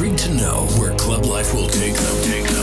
intrigued to know where club life will take them. Take them.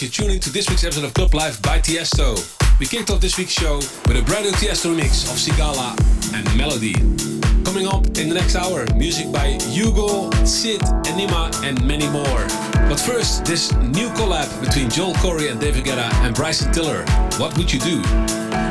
You're tuning to this week's episode of Club Life by Tiesto. We kicked off this week's show with a brand new Tiesto remix of Sigala and Melody. Coming up in the next hour, music by HUGEL, CID, Anyma, and many more. But first, this new collab between Joel Corry and David Guetta and Bryson Tiller. What would you do?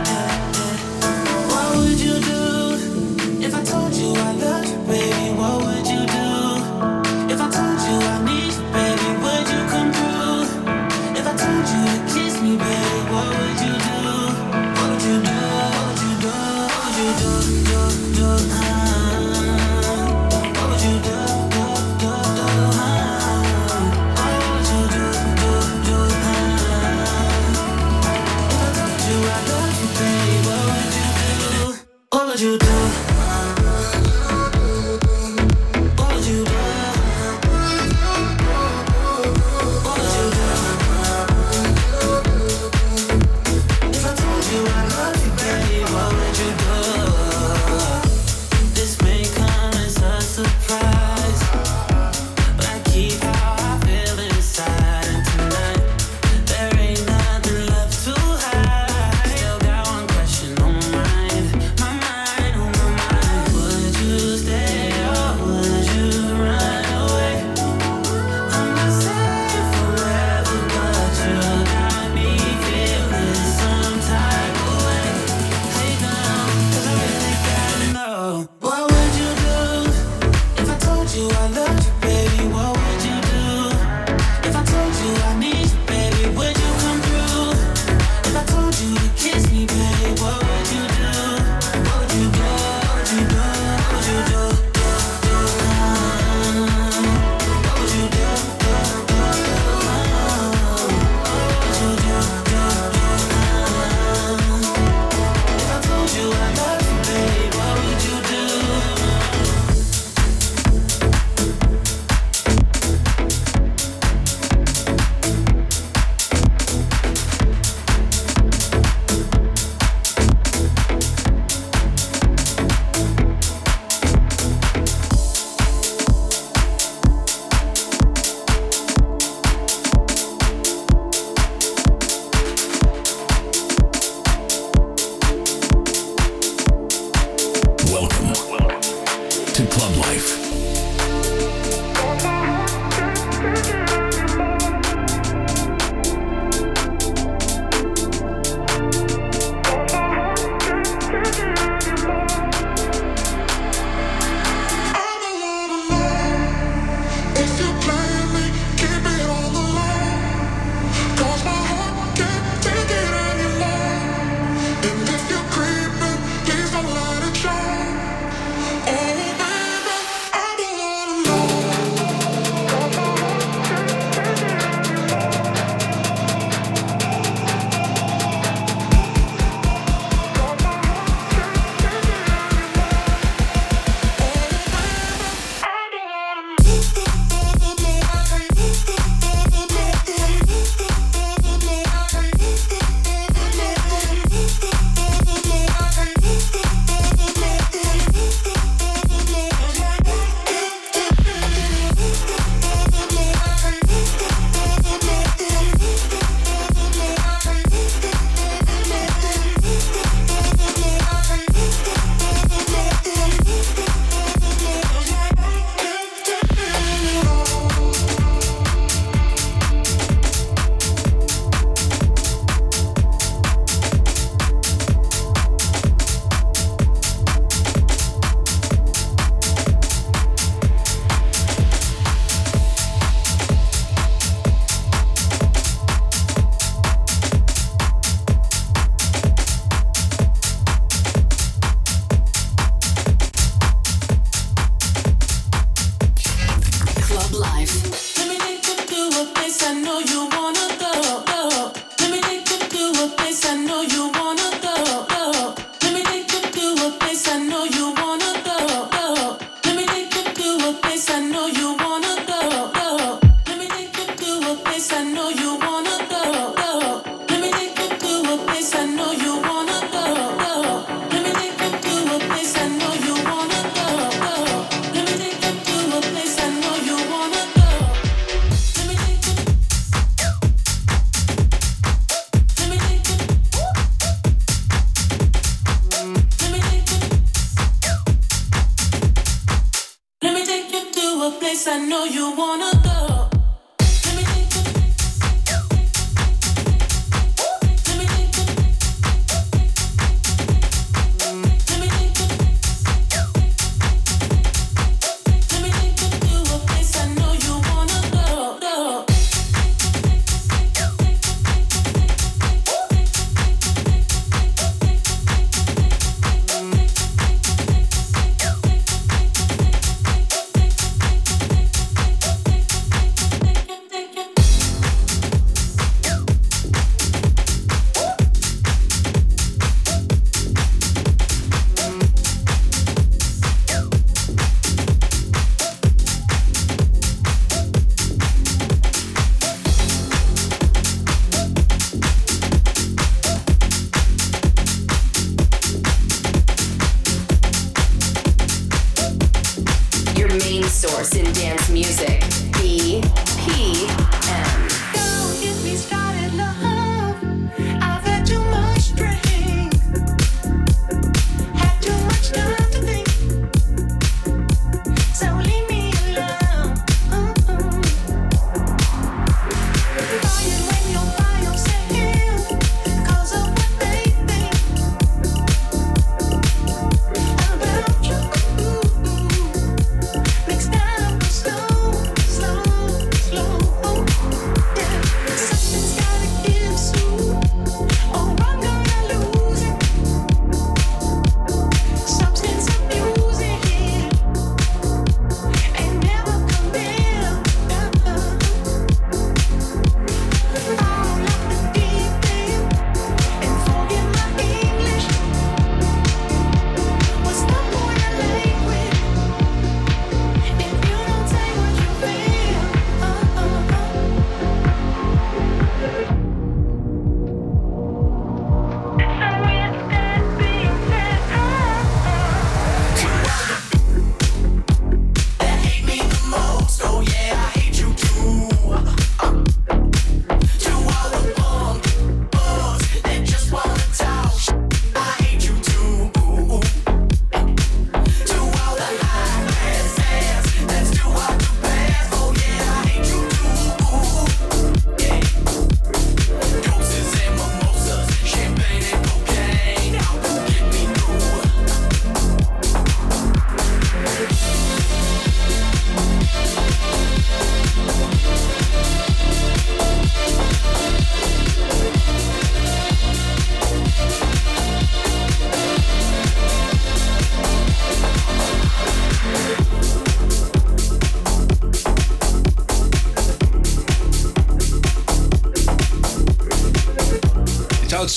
I know you wanna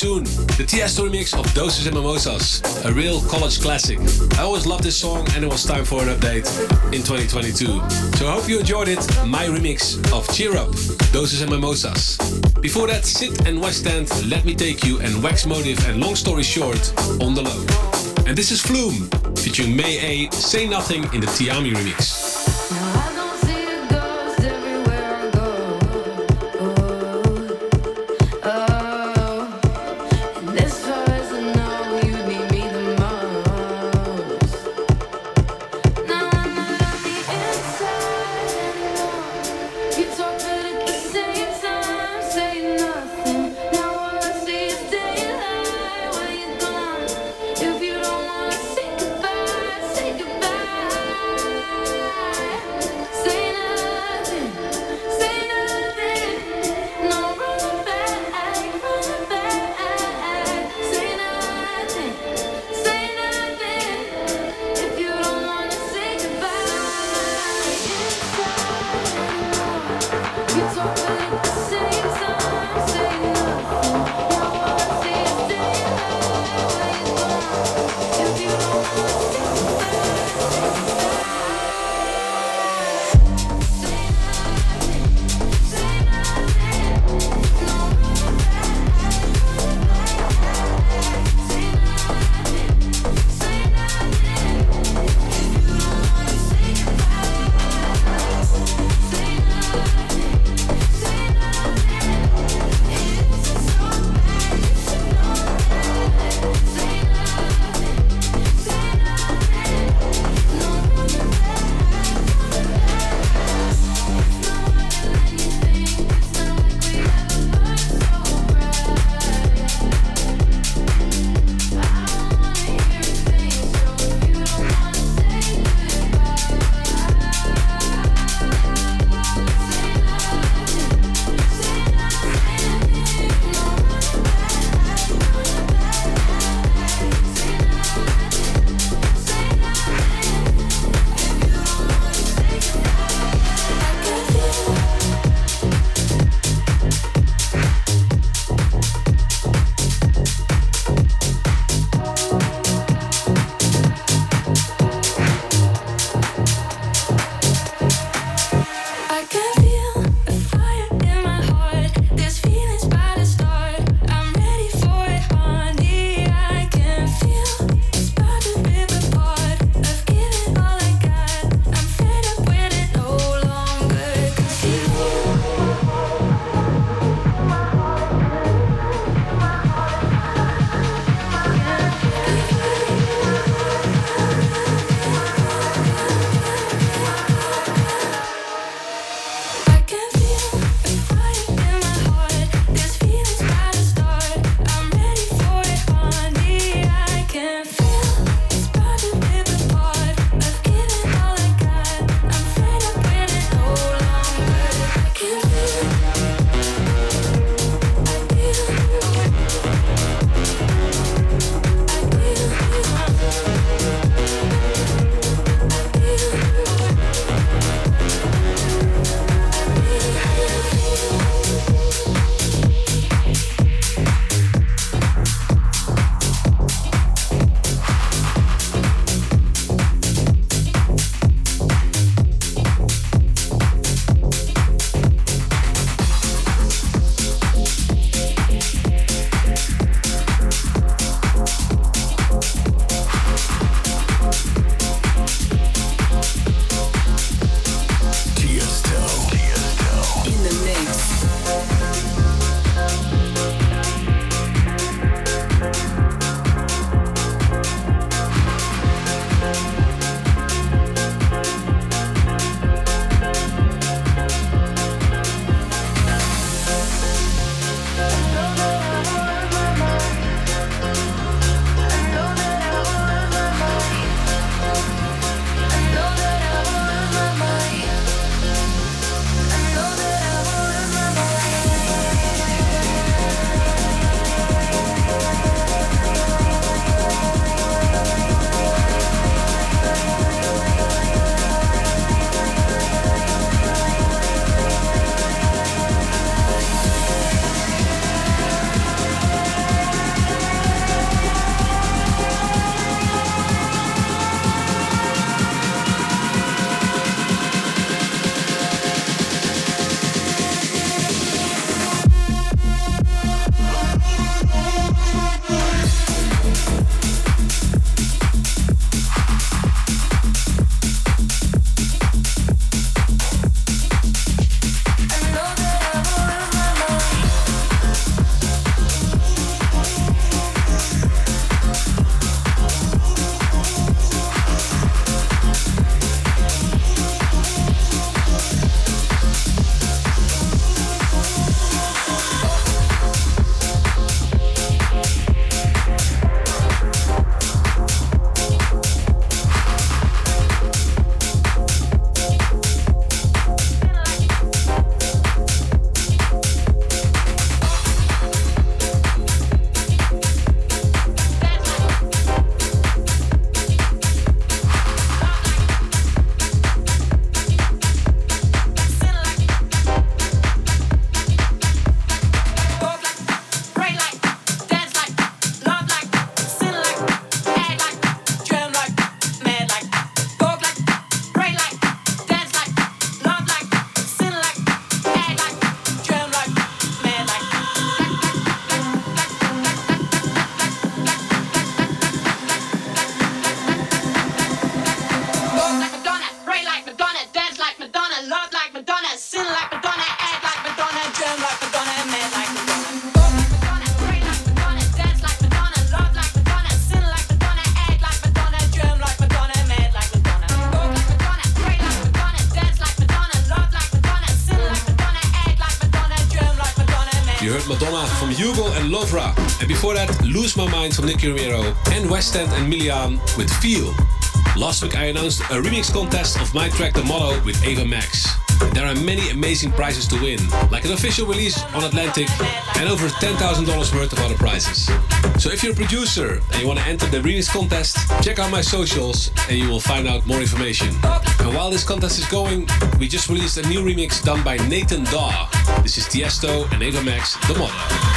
soon, the Tiesto remix of Doses and Mimosas, a real college classic. I always loved this song and it was time for an update in 2022. So I hope you enjoyed it, my remix of Cherub, Doses and Mimosas. Before that, CID and Westend, Let Me Take You and Wax Motif and longstoryshort, On The Low. And this is Flume, featuring MAY-A, Say Nothing in the Tchami remix. Lose My Mind from Nicky Romero, and Westend and Millean with Feel. Last week I announced a remix contest of my track The Motto with Ava Max. There are many amazing prizes to win, like an official release on Atlantic and over $10,000 worth of other prizes. So if you're a producer and you want to enter the remix contest, check out my socials and you will find out more information. And while this contest is going, we just released a new remix done by Nathan Dawe. This is Tiesto and Ava Max, The Motto.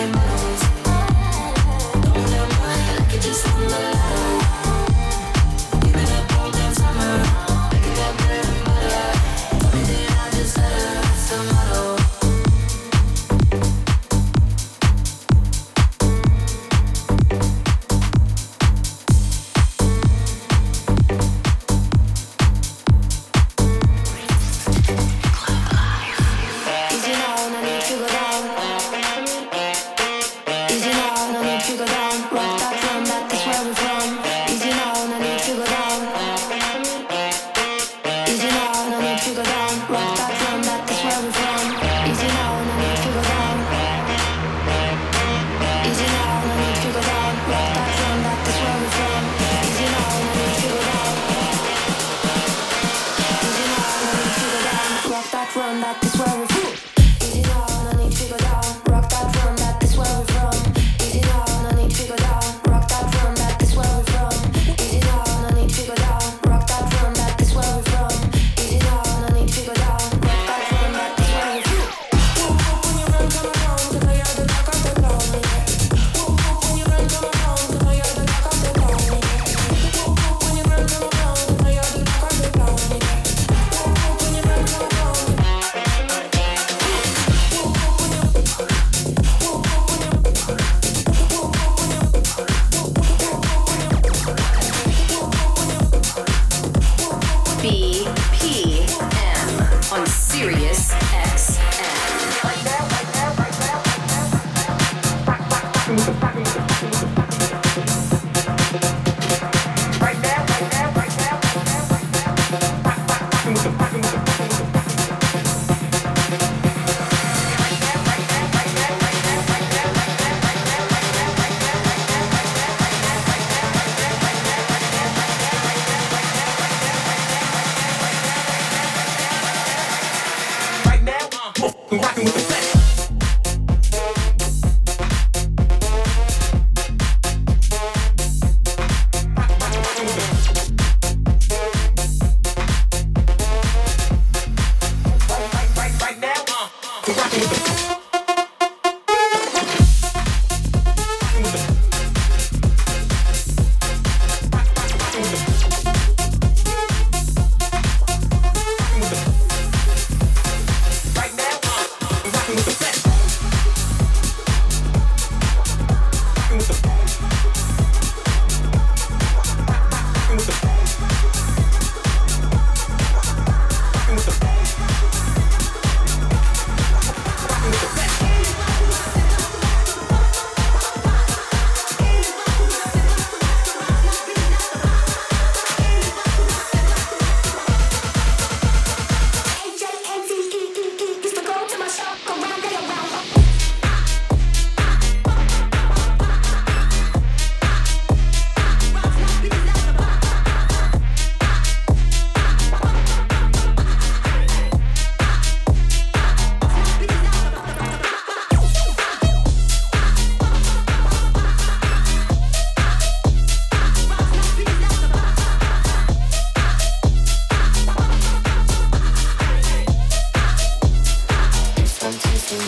say my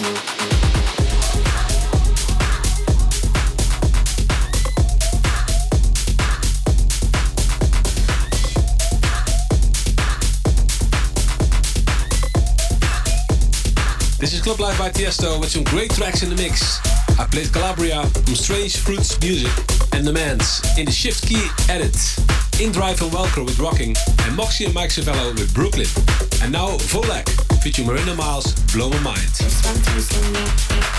This is Club Life by Tiesto with some great tracks in the mix. I played Calabria from Strange Fruits Music and DMNDS in the Shift K3Y edit. INNDRIVE and Welker with Rocking and Moksi and Mike Cervello with Brooklyn. And now VOLAC featuring Miranda Myles, Blow My Mind.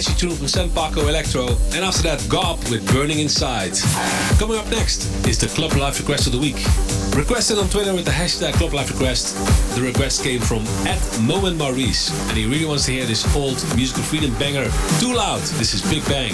Catchy tune from San Pacho Elektro, and after that, GAWP with Burning Inside. Coming up next is the Club Life Request of the Week. Requested on Twitter with the hashtag Club Life Request, the request came from at Moment Maurice, and he really wants to hear this old musical freedom banger, TWOLOUD. This is Big Bang.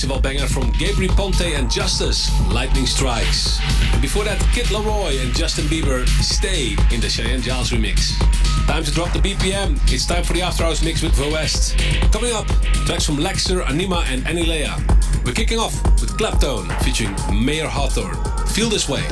Festival banger from Gabry Ponte and Justus, Lightning Strikes. And before that, Kid LAROI and Justin Bieber, Stay in the Cheyenne Giles remix. Time to drop the BPM. It's time for the After Hours mix with Vo West. Coming up, tracks from Lexer, Anyma, and Innellea. We're kicking off with Claptone featuring Mayer Hawthorne. Feel this way.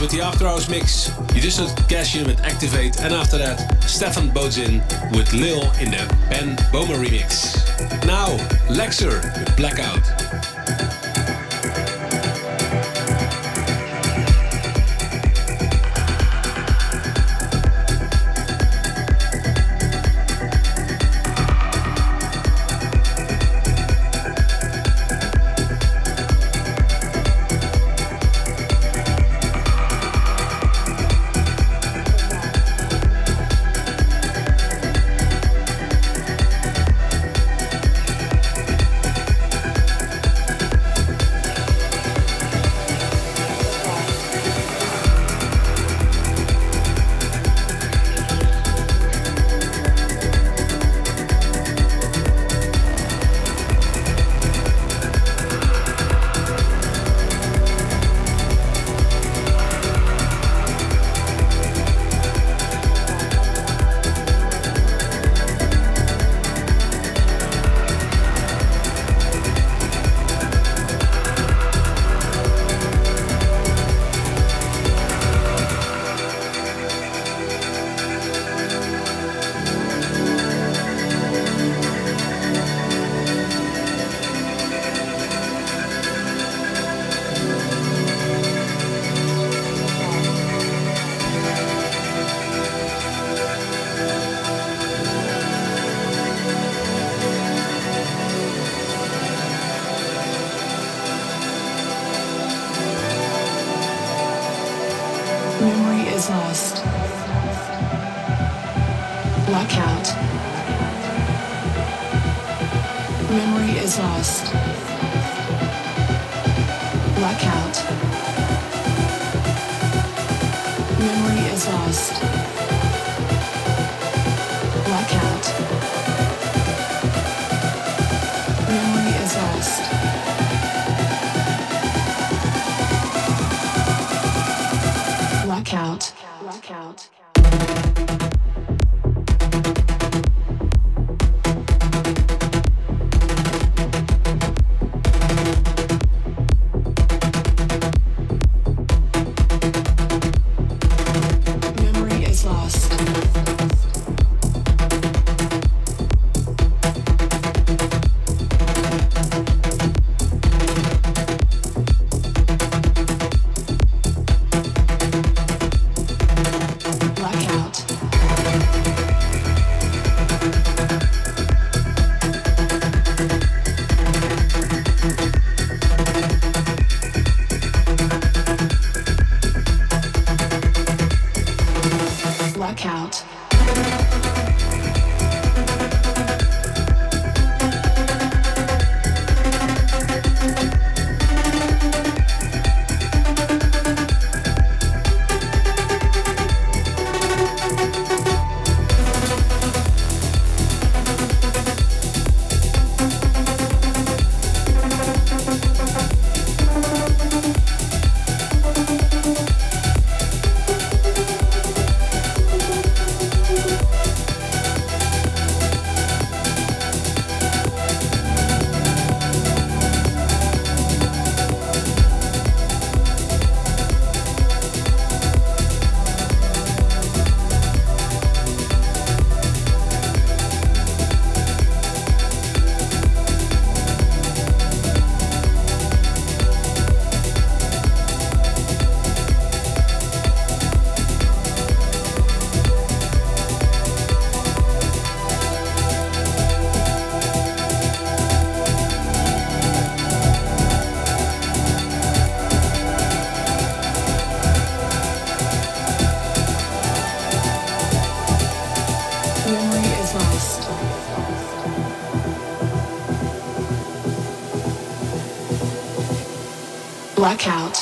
With the After Hours mix. You just heard Cassian with Activate, and after that, Stephan Bodzin with Lil in the Ben Böhmer remix. Now, Lexer with Blackout. Blackout. Angel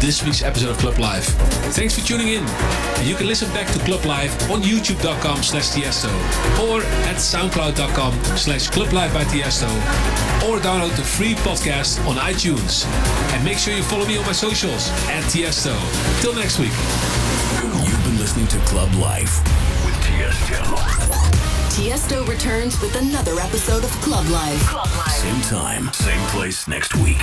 this week's episode of Club Life. Thanks for tuning in. And you can listen back to Club Life on youtube.com slash Tiesto or at soundcloud.com slash Club Life by Tiesto or download the free podcast on iTunes. And make sure you follow me on my socials at Tiesto. Till next week. You've been listening to Club Life with Tiesto. Tiesto returns with another episode of Club Life. Club Life. Same time, same place next week.